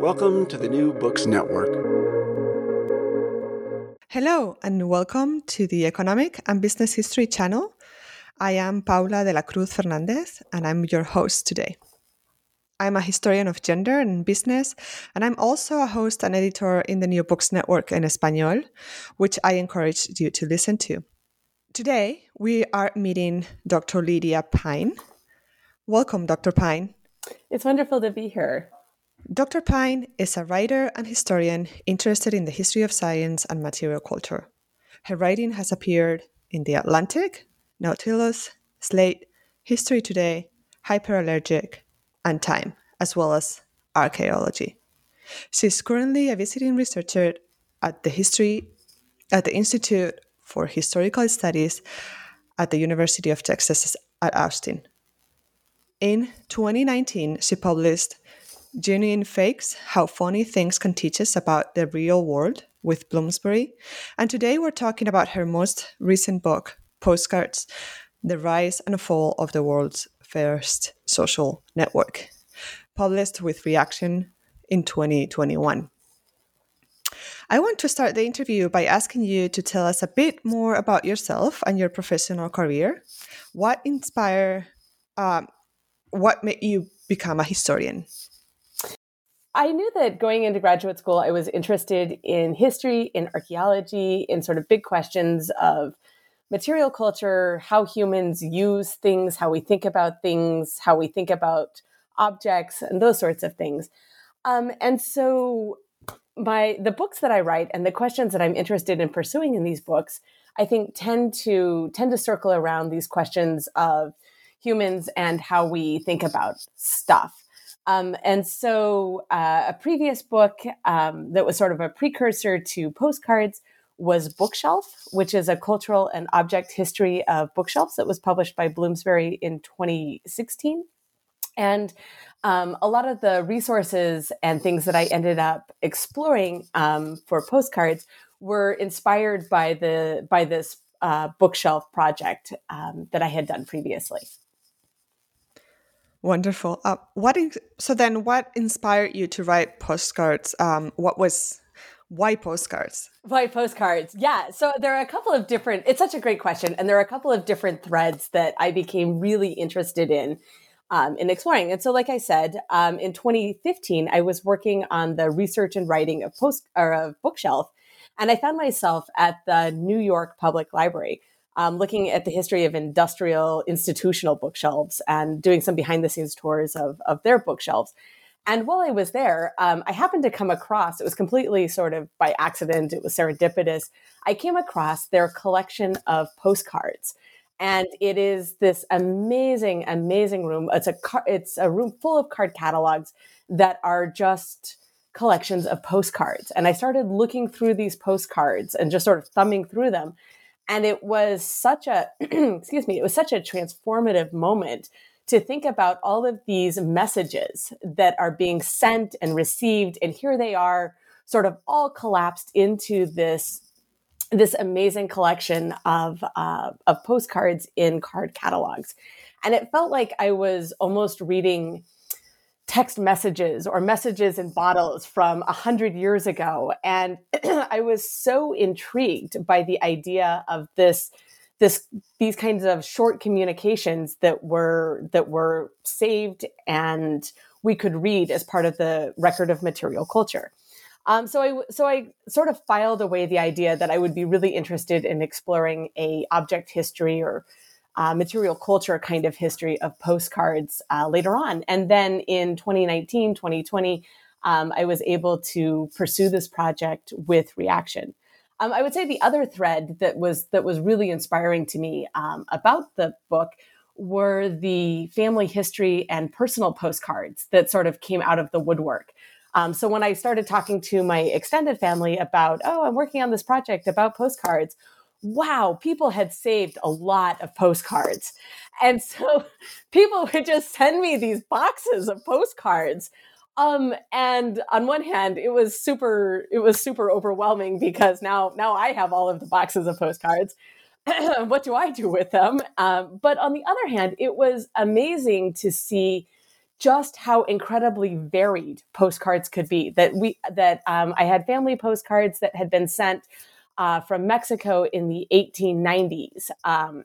Welcome to the New Books Network. Hello, and welcome to the Economic and Business History channel. I am Paula de la Cruz Fernandez, and I'm your host today. I'm a historian of gender and business, and I'm also a host and editor in the New Books Network in Espanol, which I encourage you to listen to. Today, we are meeting Dr. Lydia Pyne. Welcome, Dr. Pyne. It's wonderful to be here. Dr. Pyne is a writer and historian interested in the history of science and material culture. Her writing has appeared in The Atlantic, Nautilus, Slate, History Today, Hyperallergic, and Time, as well as archaeology. She's currently a visiting researcher at the history at the Institute for Historical Studies at the University of Texas at Austin. In 2019, she published Genuine Fakes How Phony Things Can Teach Us About the Real World with Bloomsbury. And today we're talking about her most recent book, Postcards The Rise and Fall of the World's First Social Network, published with Reaktion in 2021. I want to start the interview by asking you to tell us a bit more about yourself and your professional career. What inspired, um, what made you become a historian? I knew that going into graduate school, I was interested in history, in archaeology, in sort of big questions of material culture, how humans use things, how we think about things, how we think about objects, and those sorts of things. Um, and so, my the books that I write and the questions that I'm interested in pursuing in these books, I think tend to tend to circle around these questions of humans and how we think about stuff. Um, and so, uh, a previous book um, that was sort of a precursor to postcards was Bookshelf, which is a cultural and object history of bookshelves that was published by Bloomsbury in 2016. And um, a lot of the resources and things that I ended up exploring um, for postcards were inspired by the by this uh, bookshelf project um, that I had done previously. Wonderful. Uh, what in, so then? What inspired you to write postcards? Um, what was why postcards? Why postcards? Yeah. So there are a couple of different. It's such a great question, and there are a couple of different threads that I became really interested in. Um, in exploring. And so, like I said, um, in 2015, I was working on the research and writing of post or of bookshelf, and I found myself at the New York Public Library um, looking at the history of industrial institutional bookshelves and doing some behind the scenes tours of, of their bookshelves. And while I was there, um, I happened to come across, it was completely sort of by accident, it was serendipitous. I came across their collection of postcards. And it is this amazing, amazing room. It's a car, it's a room full of card catalogs that are just collections of postcards. And I started looking through these postcards and just sort of thumbing through them and it was such a excuse me it was such a transformative moment to think about all of these messages that are being sent and received. And here they are sort of all collapsed into this this amazing collection of uh, of postcards in card catalogs, and it felt like I was almost reading text messages or messages in bottles from a hundred years ago, and I was so intrigued by the idea of this this these kinds of short communications that were that were saved and we could read as part of the record of material culture. Um, so I so I sort of filed away the idea that I would be really interested in exploring a object history or uh, material culture kind of history of postcards uh, later on. And then in 2019, 2020, um, I was able to pursue this project with Reaktion. Um, I would say the other thread that was that was really inspiring to me um, about the book were the family history and personal postcards that sort of came out of the woodwork. Um, so when I started talking to my extended family about, oh, I'm working on this project about postcards, wow, people had saved a lot of postcards. And so people would just send me these boxes of postcards. Um, and on one hand, it was super, it was super overwhelming because now, now I have all of the boxes of postcards. what do I do with them? Um, but on the other hand, it was amazing to see just how incredibly varied postcards could be. That we that um, I had family postcards that had been sent uh, from Mexico in the 1890s. Um,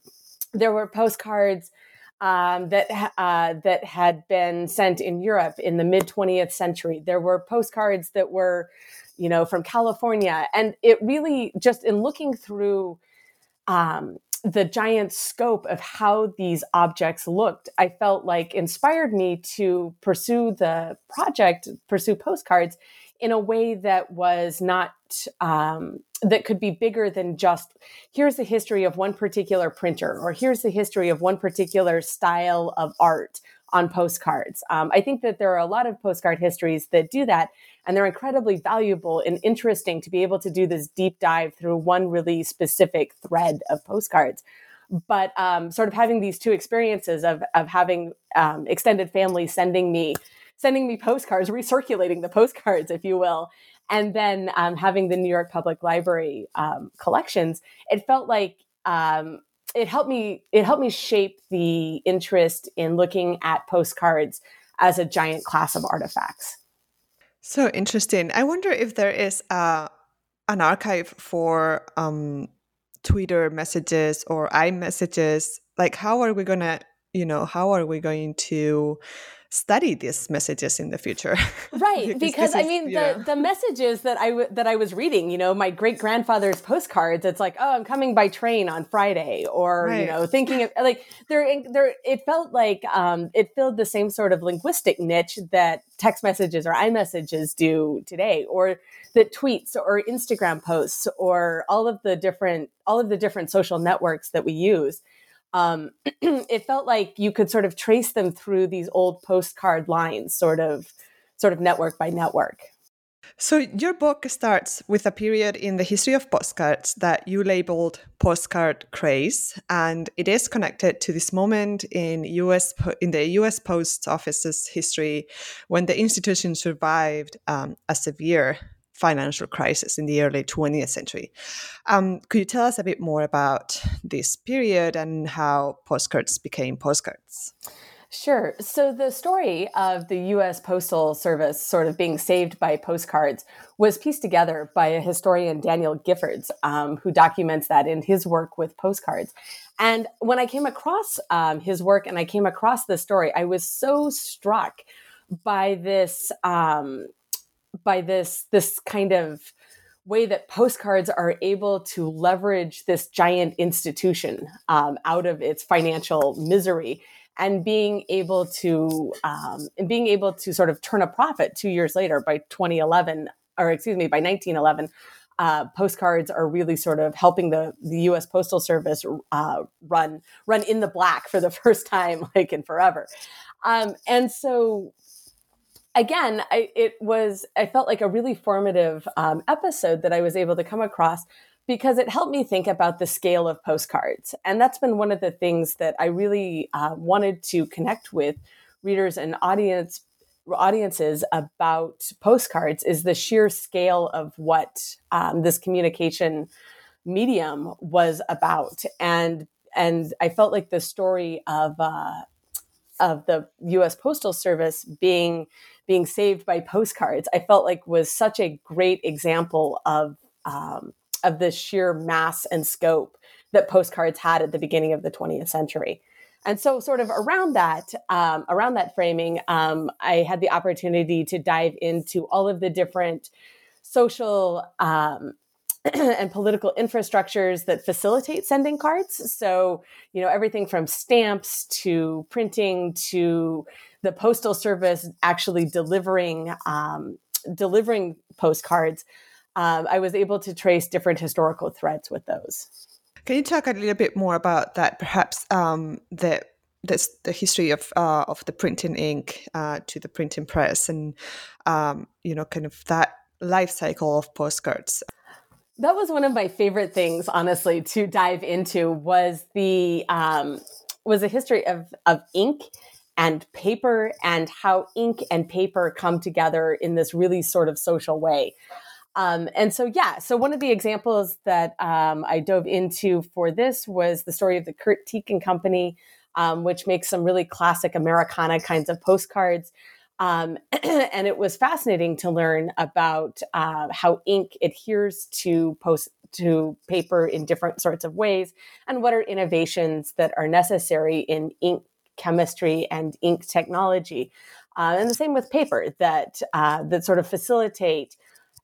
there were postcards um, that uh, that had been sent in Europe in the mid 20th century. There were postcards that were, you know, from California, and it really just in looking through um, the giant scope of how these objects looked, I felt like inspired me to pursue the project, pursue postcards in a way that was not um, that could be bigger than just here's the history of one particular printer or here's the history of one particular style of art on postcards. Um, I think that there are a lot of postcard histories that do that, and they're incredibly valuable and interesting to be able to do this deep dive through one really specific thread of postcards. But um, sort of having these two experiences of of having um, extended family sending me sending me postcards, recirculating the postcards, if you will, and then um, having the New York Public Library um, collections, it felt like um, it helped me it helped me shape the interest in looking at postcards as a giant class of artifacts. So interesting. I wonder if there is a, an archive for um, Twitter messages or iMessages. Like, how are we gonna, you know, how are we going to study these messages in the future. Right because, because i mean the, the messages that I w- that i was reading you know my great grandfather's postcards it's like oh i'm coming by train on friday or right. you know thinking of like there there it felt like um, it filled the same sort of linguistic niche that text messages or imessages do today or that tweets or instagram posts or all of the different all of the different social networks that we use um, it felt like you could sort of trace them through these old postcard lines, sort of, sort of network by network. So your book starts with a period in the history of postcards that you labeled postcard craze, and it is connected to this moment in US in the U.S. Post Office's history when the institution survived um, a severe financial crisis in the early 20th century. Um, could you tell us a bit more about this period and how postcards became postcards? Sure. So the story of the US Postal Service sort of being saved by postcards was pieced together by a historian, Daniel Giffords, um, who documents that in his work with postcards. And when I came across um, his work and I came across this story, I was so struck by this um, by this this kind of way that postcards are able to leverage this giant institution um, out of its financial misery and being able to um, and being able to sort of turn a profit two years later by 2011 or excuse me by 1911 uh, postcards are really sort of helping the, the U.S. Postal Service uh, run run in the black for the first time, like in forever. Um, and so again, I, it was, I felt like a really formative um, episode that I was able to come across because it helped me think about the scale of postcards. And that's been one of the things that I really uh, wanted to connect with readers and audience audiences about postcards is the sheer scale of what um, this communication medium was about and and i felt like the story of uh, of the us postal service being being saved by postcards i felt like was such a great example of um, of the sheer mass and scope that postcards had at the beginning of the 20th century and so, sort of around that, um, around that framing, um, I had the opportunity to dive into all of the different social um, and political infrastructures that facilitate sending cards. So, you know, everything from stamps to printing to the postal service actually delivering um, delivering postcards. Um, I was able to trace different historical threads with those. Can you talk a little bit more about that? Perhaps um, the that's the history of uh, of the printing ink uh, to the printing press, and um, you know, kind of that life cycle of postcards. That was one of my favorite things, honestly, to dive into was the um, was a history of of ink and paper and how ink and paper come together in this really sort of social way. Um, and so, yeah, so one of the examples that um, I dove into for this was the story of the Curt and Company, um, which makes some really classic Americana kinds of postcards. Um, and it was fascinating to learn about uh, how ink adheres to post to paper in different sorts of ways, and what are innovations that are necessary in ink chemistry and ink technology. Uh, and the same with paper that uh, that sort of facilitate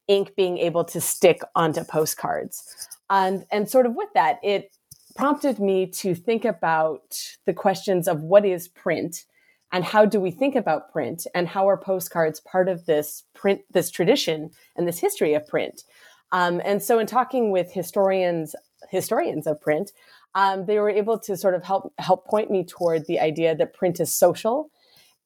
ink being able to stick onto postcards. And, and sort of with that, it prompted me to think about the questions of what is print and how do we think about print and how are postcards part of this print, this tradition and this history of print. Um, and so in talking with historians, historians of print, um, they were able to sort of help help point me toward the idea that print is social,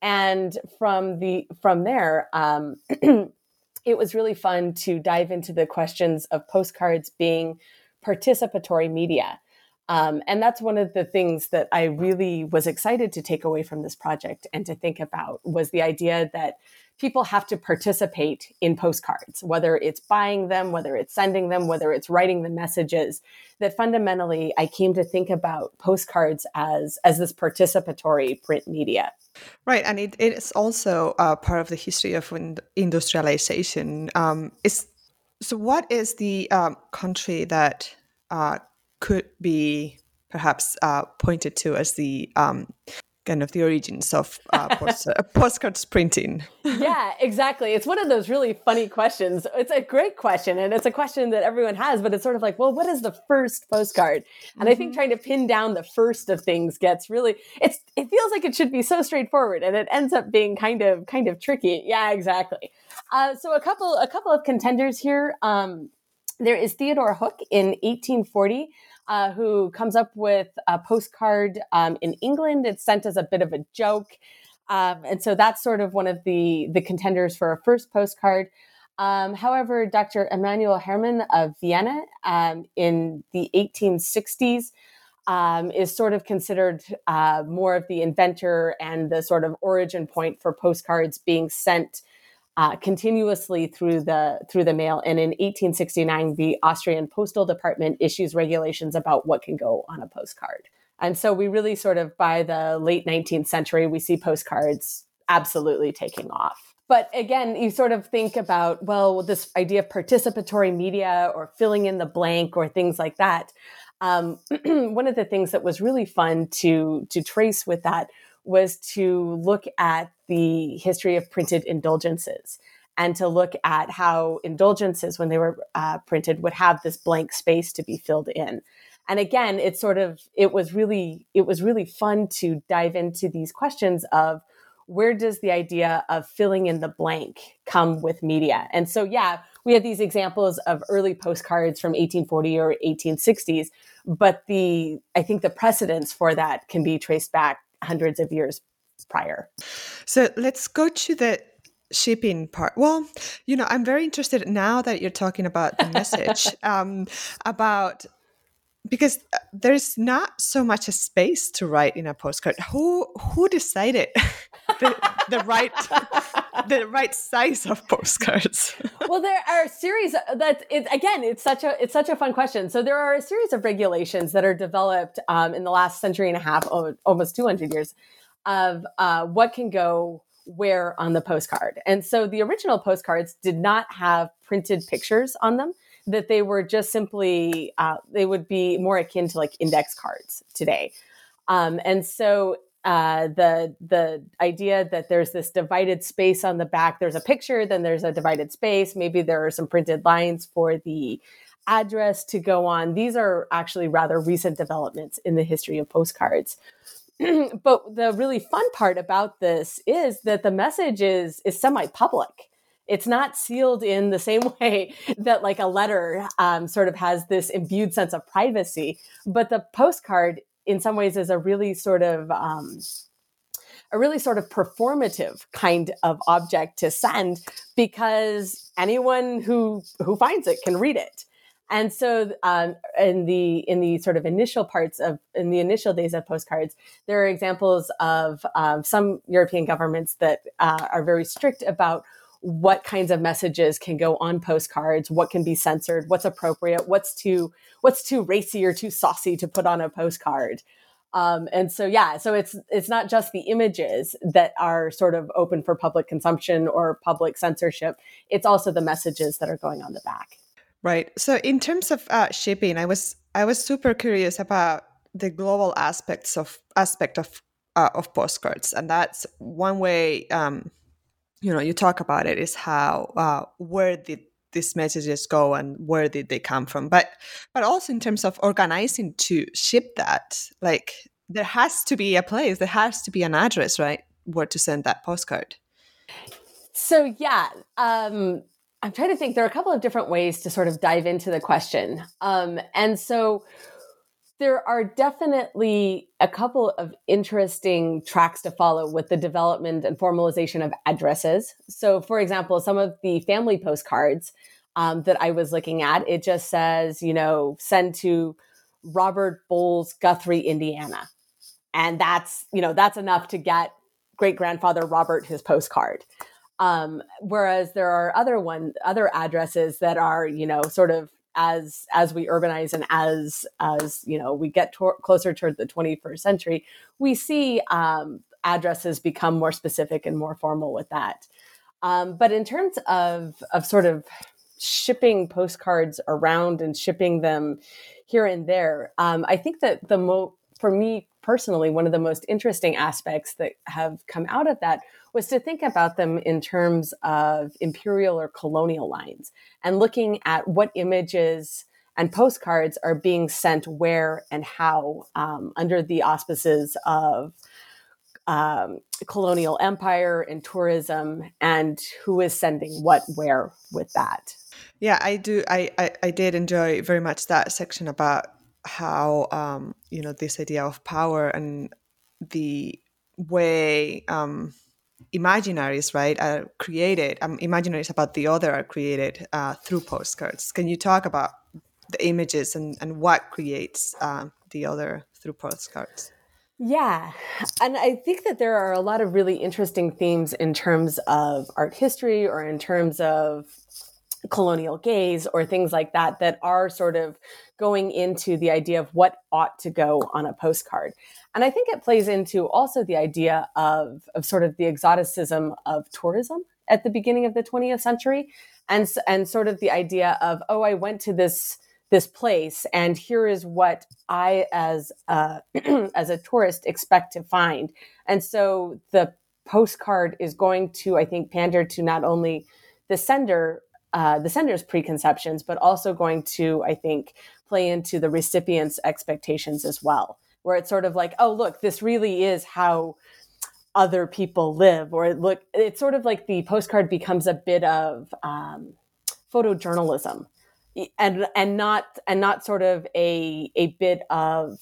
and from the from there, um, it was really fun to dive into the questions of postcards being participatory media. Um, and that's one of the things that I really was excited to take away from this project and to think about was the idea that people have to participate in postcards, whether it's buying them, whether it's sending them, whether it's writing the messages. That fundamentally, I came to think about postcards as as this participatory print media. Right, and it, it is also uh, part of the history of industrialization. Um, is so. What is the um, country that uh, could be perhaps uh, pointed to as the um, kind of the origins of uh, post- uh, postcards printing. yeah, exactly. It's one of those really funny questions. It's a great question, and it's a question that everyone has, but it's sort of like, well, what is the first postcard? And mm-hmm. I think mm-hmm. trying to pin down the first of things gets really it's it feels like it should be so straightforward, and it ends up being kind of kind of tricky. Yeah, exactly. Uh, so a couple a couple of contenders here. Um, there is Theodore Hook in 1840 uh, who comes up with a postcard um, in England. It's sent as a bit of a joke. Um, and so that's sort of one of the, the contenders for a first postcard. Um, however, Dr. Emanuel Herrmann of Vienna um, in the 1860s um, is sort of considered uh, more of the inventor and the sort of origin point for postcards being sent uh, continuously through the through the mail. And in 1869, the Austrian Postal Department issues regulations about what can go on a postcard. And so we really sort of by the late 19th century, we see postcards absolutely taking off. But again, you sort of think about, well, this idea of participatory media or filling in the blank or things like that. Um, one of the things that was really fun to to trace with that was to look at the history of printed indulgences and to look at how indulgences, when they were uh, printed, would have this blank space to be filled in. And again, it's sort of it was really it was really fun to dive into these questions of where does the idea of filling in the blank come with media? And so, yeah, we had these examples of early postcards from 1840 or 1860s, but the I think the precedents for that can be traced back hundreds of years prior. So let's go to the shipping part. Well, you know, I'm very interested now that you're talking about the message um, about because uh, there's not so much a space to write in a postcard. Who who decided the, the right the right size of postcards? well, there are a series that it, again, it's such a it's such a fun question. So there are a series of regulations that are developed um, in the last century and a half, almost 200 years, of uh, what can go where on the postcard. And so the original postcards did not have printed pictures on them that they were just simply uh, they would be more akin to like index cards today. Um, and so uh, the the idea that there's this divided space on the back there's a picture then there's a divided space. Maybe there are some printed lines for the address to go on. These are actually rather recent developments in the history of postcards. But the really fun part about this is that the message is is semi-public it's not sealed in the same way that like a letter um, sort of has this imbued sense of privacy but the postcard in some ways is a really sort of um, a really sort of performative kind of object to send because anyone who who finds it can read it. And so um, in the in the sort of initial parts of in the initial days of postcards there are examples of um, some european governments that uh, are very strict about what kinds of messages can go on postcards, what can be censored, what's appropriate, what's too what's too racy or too saucy to put on a postcard. Um, and so yeah, so it's it's not just the images that are sort of open for public consumption or public censorship. It's also the messages that are going on the back. Right. So in terms of uh, shipping, I was I was super curious about the global aspects of aspect of uh, of postcards, and that's one way. Um, you know you talk about it is how uh, where did these messages go and where did they come from? But but also in terms of organizing to ship that like there has to be a place there has to be an address right where to send that postcard. So yeah um i'm trying to think there are a couple of different ways to sort of dive into the question. Um and so there are definitely a couple of interesting tracks to follow with the development and formalization of addresses. So, for example, some of the family postcards um, that I was looking at, it just says, you know, send to Robert Bowles, Guthrie, Indiana. And that's, you know, that's enough to get great grandfather Robert his postcard. Um, whereas there are other one, other addresses that are, you know, sort of as as we urbanize and as as you know we get to- closer toward the 21st century we see um, addresses become more specific and more formal with that. Um, but in terms of of sort of shipping postcards around and shipping them here and there um, i think that the mo for me personally one of the most interesting aspects that have come out of that was to think about them in terms of imperial or colonial lines and looking at what images and postcards are being sent where and how um, under the auspices of um, colonial empire and tourism and who is sending what where with that. Yeah i do i i, I did enjoy very much that section about how um, you know this idea of power and the way um, imaginaries, right, are created. Um, imaginaries about the other are created uh, through postcards. Can you talk about the images and, and what creates uh, the other through postcards? Yeah. And I think that there are a lot of really interesting themes in terms of art history or in terms of colonial gaze or things like that that are sort of going into the idea of what ought to go on a postcard. And I think it plays into also the idea of, of sort of the exoticism of tourism at the beginning of the 20th century and, and sort of the idea of, oh, I went to this this place and here is what I as a, as a tourist expect to find. And so the postcard is going to, I think, pander to not only the sender uh, the sender's preconceptions, but also going to, I think, play into the recipient's expectations as well, where it's sort of like, oh, look, this really is how other people live, or look, it's sort of like the postcard becomes a bit of um, photojournalism, and and not and not sort of a a bit of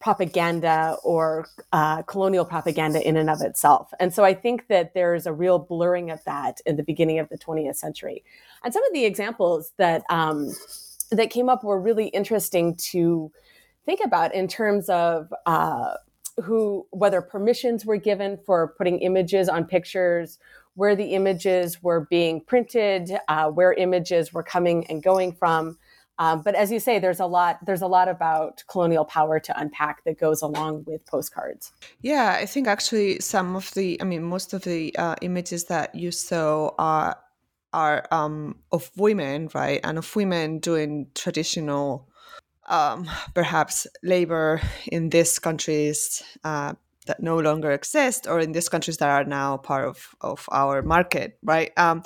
propaganda or uh, colonial propaganda in and of itself. And so I think that there's a real blurring of that in the beginning of the 20th century. And some of the examples that um, that came up were really interesting to think about in terms of uh, who whether permissions were given for putting images on pictures where the images were being printed uh, where images were coming and going from. Um, but as you say there's a lot there's a lot about colonial power to unpack that goes along with postcards. Yeah i think actually some of the i mean most of the uh, images that you saw are are um, of women right? And of women doing traditional um, perhaps labor in these countries uh, that no longer exist or in these countries that are now part of, of our market, right? Um,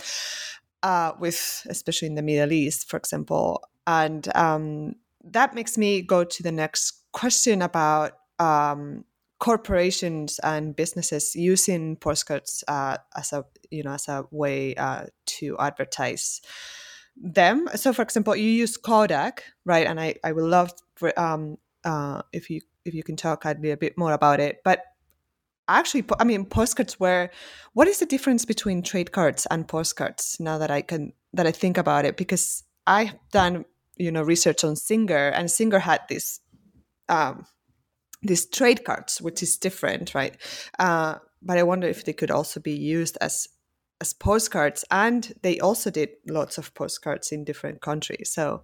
uh, with especially in the Middle East, for example. And um, that makes me go to the next question about um, corporations and businesses using postcards uh, as a you know as a way uh, to advertise them. So, for example, you use Kodak, right? And I, I would love for, um, uh, if you if you can talk a little bit more about it. But actually, I mean, postcards were. What is the difference between trade cards and postcards? Now that I can that I think about it, because I've done you know research on Singer, and Singer had this. Um, these trade cards, which is different, right? Uh, but I wonder if they could also be used as as postcards, and they also did lots of postcards in different countries. So,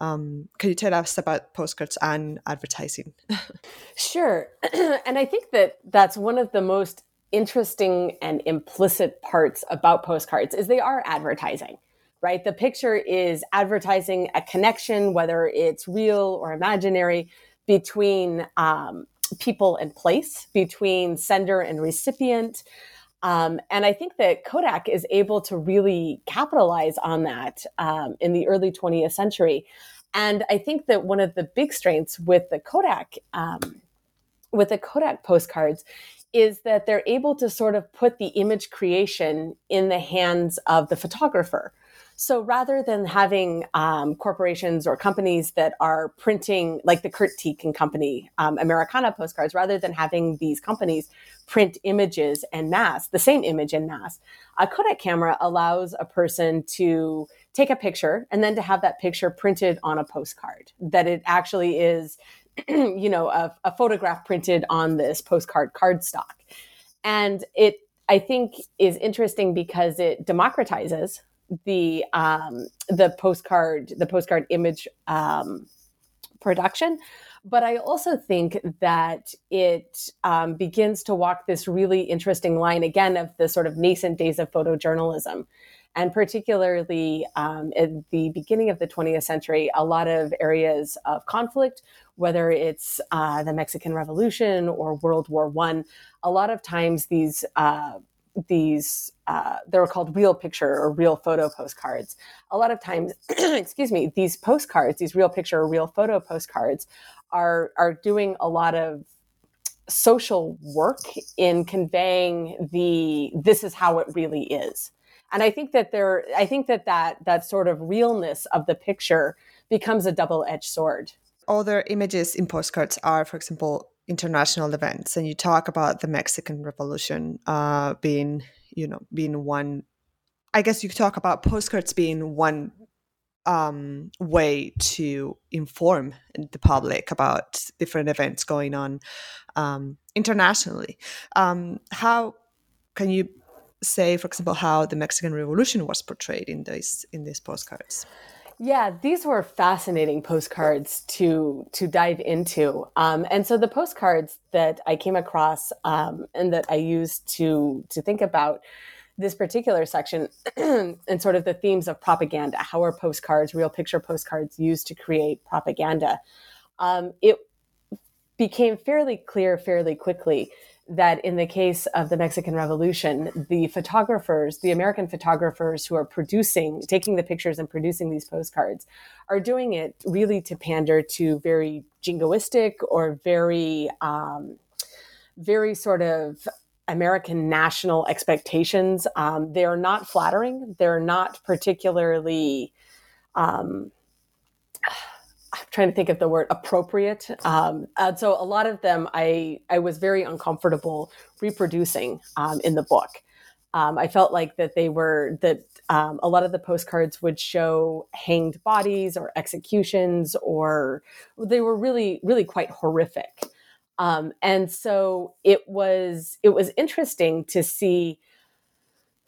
um, can you tell us about postcards and advertising? sure, and I think that that's one of the most interesting and implicit parts about postcards is they are advertising right the picture is advertising a connection whether it's real or imaginary between um, people and place between sender and recipient um, and I think that Kodak is able to really capitalize on that um, in the early 20th century. And I think that one of the big strengths with the Kodak, um, with the Kodak postcards, is that they're able to sort of put the image creation in the hands of the photographer. So rather than having um, corporations or companies that are printing, like the Curt Tekin company, um, Americana postcards, rather than having these companies print images en mass, the same image en mass, a Kodak camera allows a person to take a picture and then to have that picture printed on a postcard. That it actually is, you know, a, a photograph printed on this postcard cardstock, and it I think is interesting because it democratizes the um, the postcard the postcard image um, production but I also think that it um, begins to walk this really interesting line again of the sort of nascent days of photojournalism. And particularly um, in the beginning of the 20th century, a lot of areas of conflict, whether it's uh, the Mexican Revolution or World War One, a lot of times these uh, these uh, they're called real picture or real photo postcards. A lot of times excuse me these postcards these real picture or real photo postcards are are doing a lot of social work in conveying the this is how it really is. And i think that there i think that that that sort of realness of the picture becomes a double-edged sword. Other images in postcards are for example international events and you talk about the mexican revolution uh, being you know being one i guess you talk about postcards being one um, way to inform the public about different events going on um, internationally. Um, how can you say for example how the mexican revolution was portrayed in these in these postcards yeah, these were fascinating postcards to to dive into, um, and so the postcards that I came across um, and that I used to to think about this particular section and sort of the themes of propaganda. How are postcards, real picture postcards, used to create propaganda? Um, it became fairly clear fairly quickly that in the case of the Mexican Revolution, the photographers, the American photographers who are producing, taking the pictures and producing these postcards, are doing it really to pander to very jingoistic or very, um, very sort of American national expectations. Um, they're not flattering. They're not particularly. Um, trying to think of the word appropriate. Um, and so a lot of them I, I was very uncomfortable reproducing um, in the book. Um, I felt like that they were that um, a lot of the postcards would show hanged bodies or executions, or they were really, really quite horrific. Um, and so it was it was interesting to see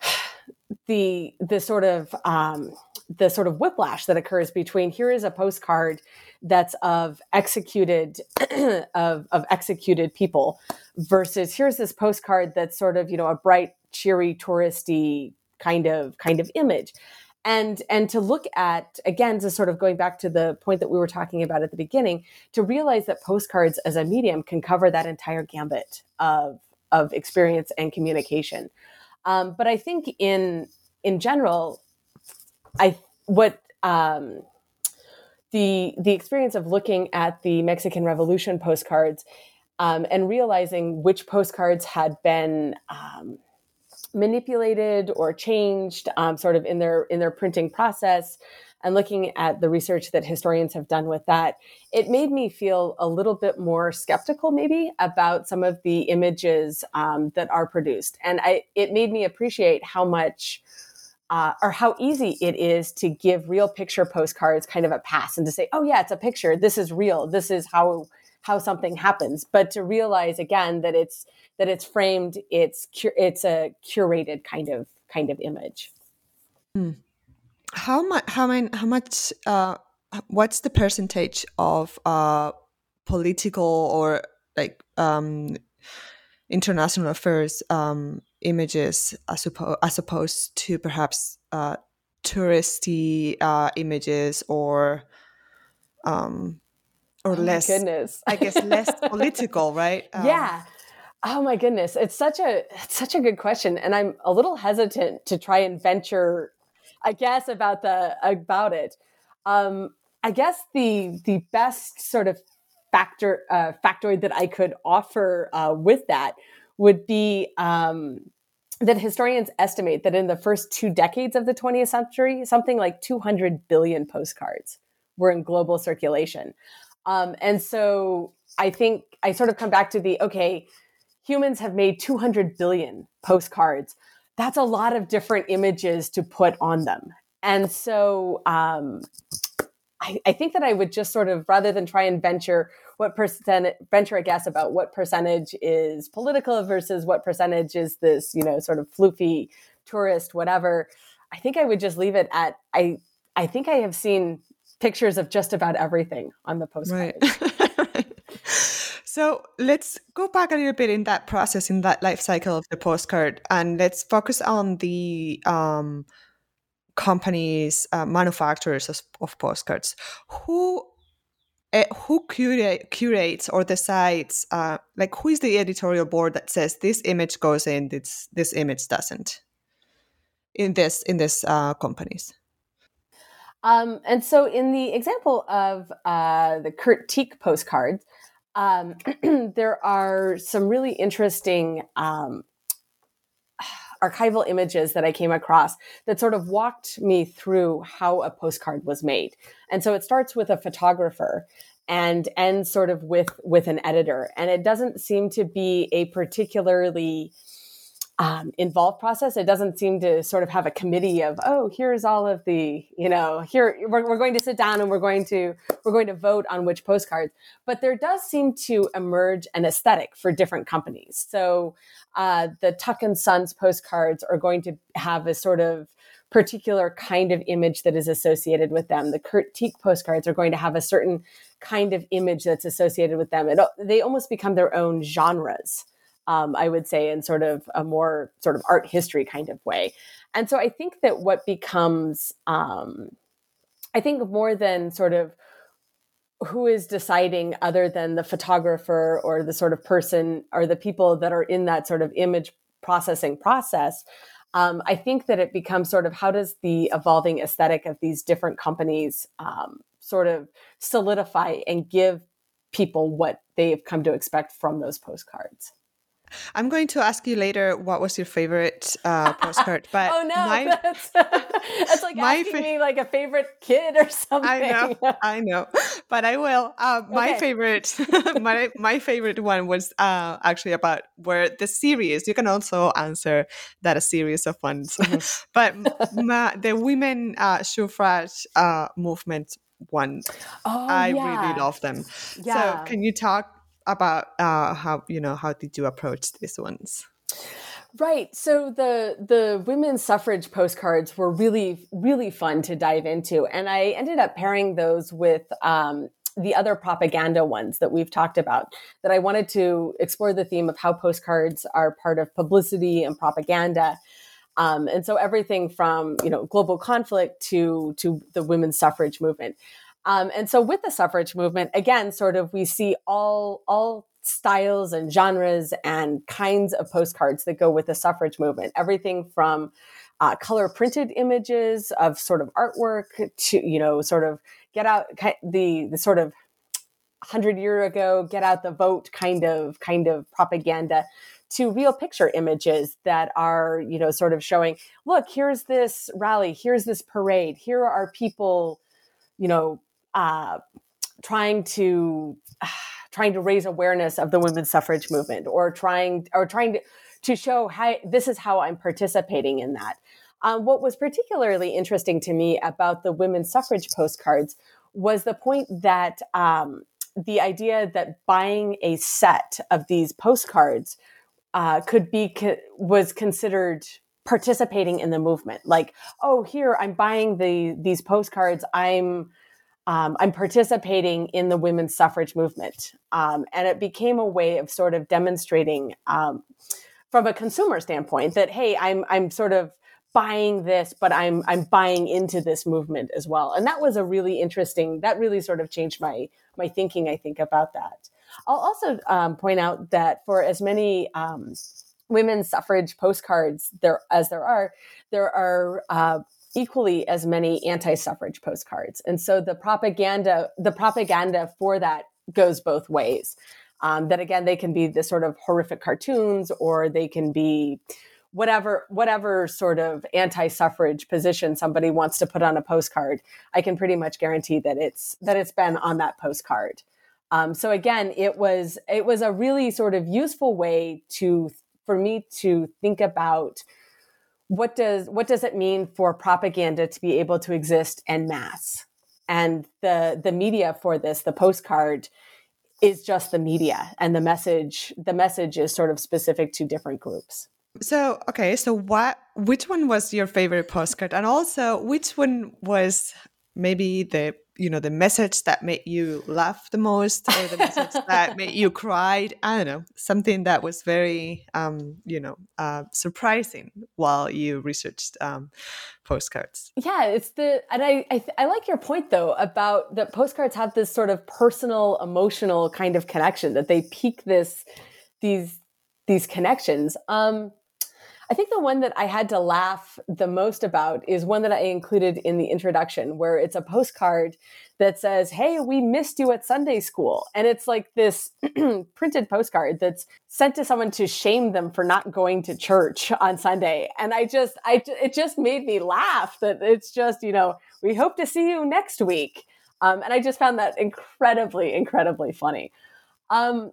the the sort of um, the sort of whiplash that occurs between here is a postcard that's of executed of, of executed people versus here's this postcard that's sort of you know a bright cheery touristy kind of kind of image. And and to look at again to sort of going back to the point that we were talking about at the beginning to realize that postcards as a medium can cover that entire gambit of of experience and communication. Um, but i think in in general i what um, the the experience of looking at the mexican revolution postcards um, and realizing which postcards had been um, manipulated or changed um, sort of in their in their printing process and looking at the research that historians have done with that it made me feel a little bit more skeptical maybe about some of the images um, that are produced. And I, it made me appreciate how much uh, or how easy it is to give real picture postcards kind of a pass and to say oh yeah it's a picture. This is real. This is how how something happens. But to realize again that it's that it's framed it's it's a curated kind of kind of image. Mm. how much how many how much uh, what's the percentage of uh, political or like um, international affairs um, images as, oppo- as opposed to perhaps uh, touristy uh, images or um, or oh less goodness. I guess less political right? Um, yeah. Oh my goodness. It's such a it's such a good question and i'm a little hesitant to try and venture i guess about the about it. Um i guess the the best sort of factor uh, factoid that i could offer uh, with that would be um that historians estimate that in the first two decades of the 20th century something like 200 billion postcards were in global circulation um, and so I think I sort of come back to the okay, humans have made 200 billion postcards. That's a lot of different images to put on them. And so um, I, I, think that I would just sort of, rather than try and venture what percent, venture a guess about what percentage is political versus what percentage is this, you know, sort of floofy tourist, whatever. I think I would just leave it at I. I think I have seen pictures of just about everything on the postcard. Right. so let's go back a little bit in that process, in that life cycle of the postcard, and let's focus on the um, companies, uh, manufacturers of, of, postcards. Who uh, who curate, curates or decides, uh, like who is the editorial board that says this image goes in, this this image doesn't? In this in this uh, companies. Um, and so, in the example of uh, the Teich postcards, um, there are some really interesting um, archival images that I came across that sort of walked me through how a postcard was made. And so, it starts with a photographer and ends sort of with with an editor, and it doesn't seem to be a particularly um, involved process. It doesn't seem to sort of have a committee of, oh, here's all of the, you know, here we're, we're going to sit down and we're going to we're going to vote on which postcards. But there does seem to emerge an aesthetic for different companies. So uh, the Tuck and Sons postcards are going to have a sort of particular kind of image that is associated with them. The Teich postcards are going to have a certain kind of image that's associated with them. It, they almost become their own genres um, I would say, in sort of a more sort of art history kind of way. And so I think that what becomes, um, I think more than sort of who is deciding other than the photographer or the sort of person or the people that are in that sort of image processing process. Um, I think that it becomes sort of how does the evolving aesthetic of these different companies um, sort of solidify and give people what they have come to expect from those postcards. I'm going to ask you later what was your favorite uh, postcard. But oh no, my, that's, that's like asking fa- me like a favorite kid or something. I know, I know. but I will. Uh, my okay. favorite, my my favorite one was uh, actually about where the series. You can also answer that a series of ones, mm-hmm. but my, the women uh, suffrage uh, movement one. Oh, I yeah. really love them. Yeah. So, can you talk about uh, how you know how did you approach these ones? Right. So the the women's suffrage postcards were really really fun to dive into, and I ended up pairing those with um, the other propaganda ones that we've talked about. That I wanted to explore the theme of how postcards are part of publicity and propaganda. Um, and so everything from you know global conflict to to the women's suffrage movement. Um, and so with the suffrage movement, again, sort of we see all all styles and genres and kinds of postcards that go with the suffrage movement. Everything from uh, color printed images of sort of artwork to you know sort of get out the the sort of hundred year ago get out the vote kind of kind of propaganda to real picture images that are you know sort of showing look here's this rally here's this parade here are people you know uh, trying to uh, trying to raise awareness of the women's suffrage movement or trying or trying to, to show how this is how I'm participating in that. Um, what was particularly interesting to me about the women's suffrage postcards was the point that um, the idea that buying a set of these postcards uh, could be was considered participating in the movement. Like, oh, here I'm buying the these postcards. I'm um, I'm participating in the women's suffrage movement. Um, and it became a way of sort of demonstrating um, from a consumer standpoint that, hey, I'm, I'm sort of buying this, but I'm, I'm buying into this movement as well. And that was a really interesting, that really sort of changed my, my thinking, I think, about that. I'll also um, point out that for as many um, women's suffrage postcards there as there are, there are uh, equally as many anti-suffrage postcards. And so the propaganda, the propaganda for that goes both ways. Um, that again, they can be the sort of horrific cartoons, or they can be whatever whatever sort of anti-suffrage position somebody wants to put on a postcard. I can pretty much guarantee that it's that it's been on that postcard. Um, so again, it was it was a really sort of useful way to for me to think about what does what does it mean for propaganda to be able to exist en masse? And the the media for this, the postcard, is just the media, and the message the message is sort of specific to different groups. So okay, so what which one was your favorite postcard, and also which one was maybe the you know the message that made you laugh the most or the message that made you cry i don't know something that was very um you know uh surprising while you researched um postcards. Yeah it's the and i i, I like your point though about that postcards have this sort of personal emotional kind of connection that they pique this these these connections. Um I think the one that I had to laugh the most about is one that I included in the introduction, where it's a postcard that says, Hey, we missed you at Sunday school. And it's like this printed postcard that's sent to someone to shame them for not going to church on Sunday. And I just, I, it just made me laugh that it's just, you know, we hope to see you next week. Um, and I just found that incredibly, incredibly funny. Um,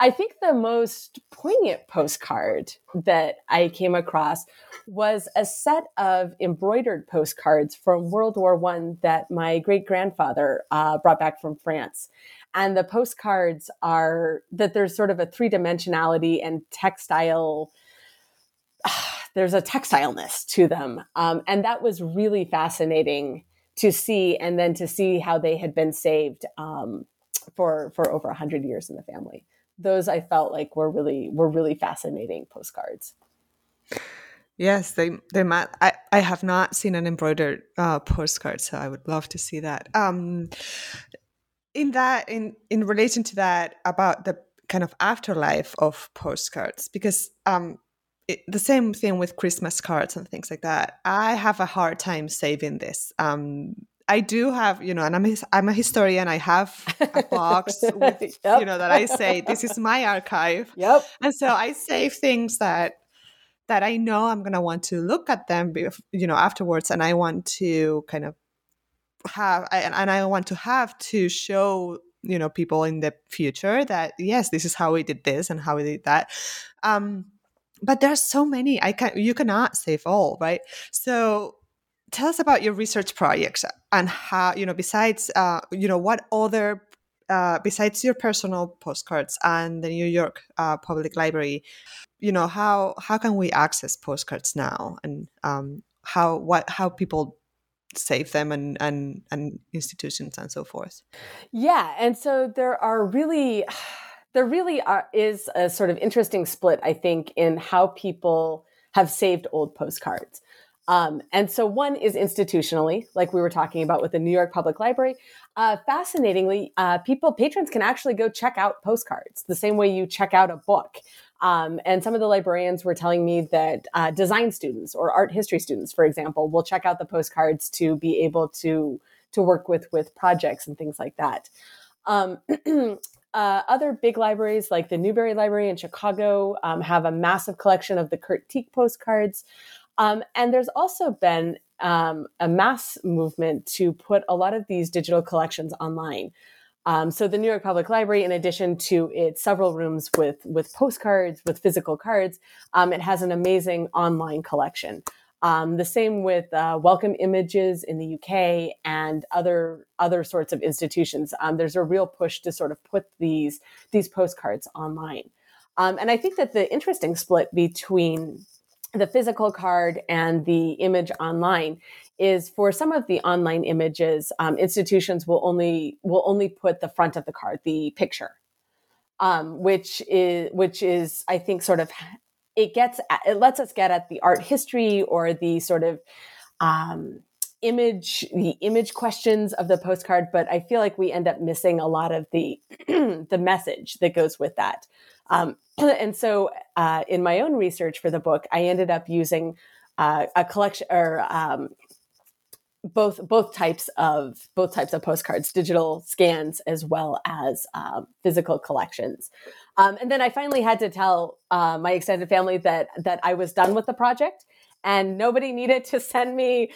I think the most poignant postcard that I came across was a set of embroidered postcards from World War One that my great grandfather uh, brought back from France. And the postcards are that there's sort of a three dimensionality and textile. there's a textileness to them, um, and that was really fascinating to see, and then to see how they had been saved um, for for over hundred years in the family those I felt like were really were really fascinating postcards. Yes, they they might. I I have not seen an embroidered uh, postcard, so I would love to see that. Um, in that, in in relation to that, about the kind of afterlife of postcards, because um, it, the same thing with Christmas cards and things like that. I have a hard time saving this. Um, I do have, you know, and I'm a, I'm a historian. I have a box, with, yep. you know, that I say this is my archive. Yep. And so I save things that that I know I'm going to want to look at them, you know, afterwards, and I want to kind of have and, and I want to have to show you know people in the future that yes this is how we did this and how we did that um but there's so many i can you cannot save all right so tell us about your research projects and how you know besides uh you know what other uh, besides your personal postcards and the New York uh, Public Library, you know how how can we access postcards now, and um, how what how people save them and and and institutions and so forth? Yeah and so there are really there really are, is a sort of interesting split i think in how people have saved old postcards um, and so one is institutionally, like we were talking about with the New York Public Library. Uh, fascinatingly, uh, people, patrons can actually go check out postcards the same way you check out a book. Um, and some of the librarians were telling me that uh, design students or art history students, for example, will check out the postcards to be able to to work with with projects and things like that. Um, uh, other big libraries like the Newberry Library in Chicago um, have a massive collection of the Curt Teich postcards. Um, and there's also been um, a mass movement to put a lot of these digital collections online. Um, so the New York Public Library, in addition to its several rooms with with postcards, with physical cards, um, it has an amazing online collection. Um, the same with uh, Wellcome Images in the UK and other other sorts of institutions. Um, there's a real push to sort of put these these postcards online, um, and I think that the interesting split between the physical card and the image online is for some of the online images um, institutions will only will only put the front of the card the picture um, which is which is i think sort of it gets it lets us get at the art history or the sort of um, image the image questions of the postcard but i feel like we end up missing a lot of the the message that goes with that um, and so, uh, in my own research for the book, I ended up using uh, a collection or um, both both types of both types of postcards, digital scans as well as um, physical collections. Um, and then I finally had to tell uh, my extended family that that I was done with the project, and nobody needed to send me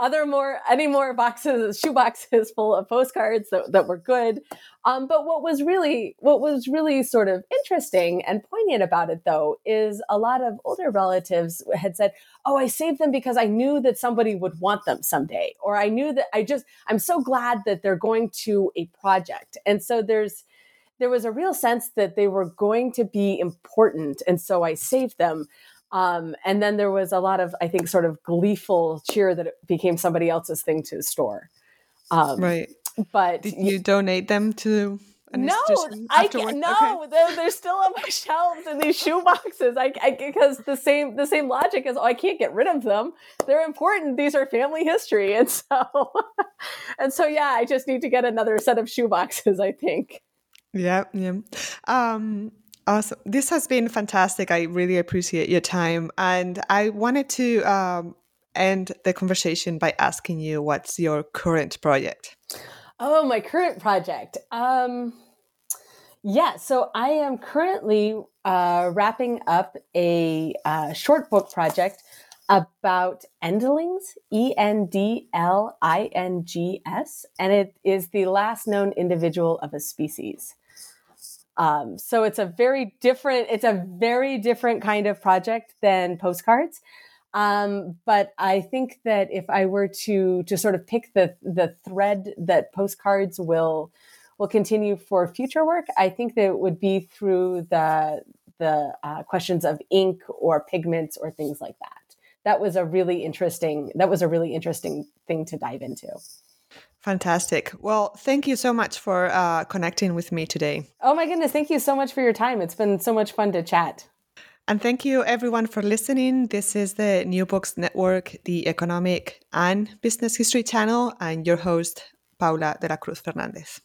other more any more boxes shoe boxes full of postcards that, that were good. Um, but what was really what was really sort of interesting and poignant about it though is a lot of older relatives had said oh i saved them because i knew that somebody would want them someday or i knew that i just i'm so glad that they're going to a project. And so there's there was a real sense that they were going to be important and so i saved them um, and then there was a lot of, I think, sort of gleeful cheer that it became somebody else's thing to store. Um, right. But did you donate them to? no, I can't. No, okay. they're, they're, still on my shelves in these shoe boxes. I, I, because the same the same logic is, oh, I can't get rid of them. They're important. These are family history, and so and so yeah, I just need to get another set of shoe boxes. I think. Yeah, yeah. Um, Awesome. This has been fantastic. I really appreciate your time. And I wanted to um, end the conversation by asking you what's your current project? Oh, my current project. Um, yeah, so I am currently uh, wrapping up a uh, short book project about endlings, E N D L I N G S, and it is the last known individual of a species. Um, so it's a very different, it's a very different kind of project than postcards. Um, but I think that if I were to to sort of pick the the thread that postcards will will continue for future work, I think that it would be through the the uh, questions of ink or pigments or things like that. That was a really interesting. That was a really interesting thing to dive into. Fantastic. Well, thank you so much for uh, connecting with me today. Oh my goodness. Thank you so much for your time. It's been so much fun to chat. And thank you everyone for listening. This is the New Books Network, the economic and business history channel, and your host, Paula de la Cruz Fernandez.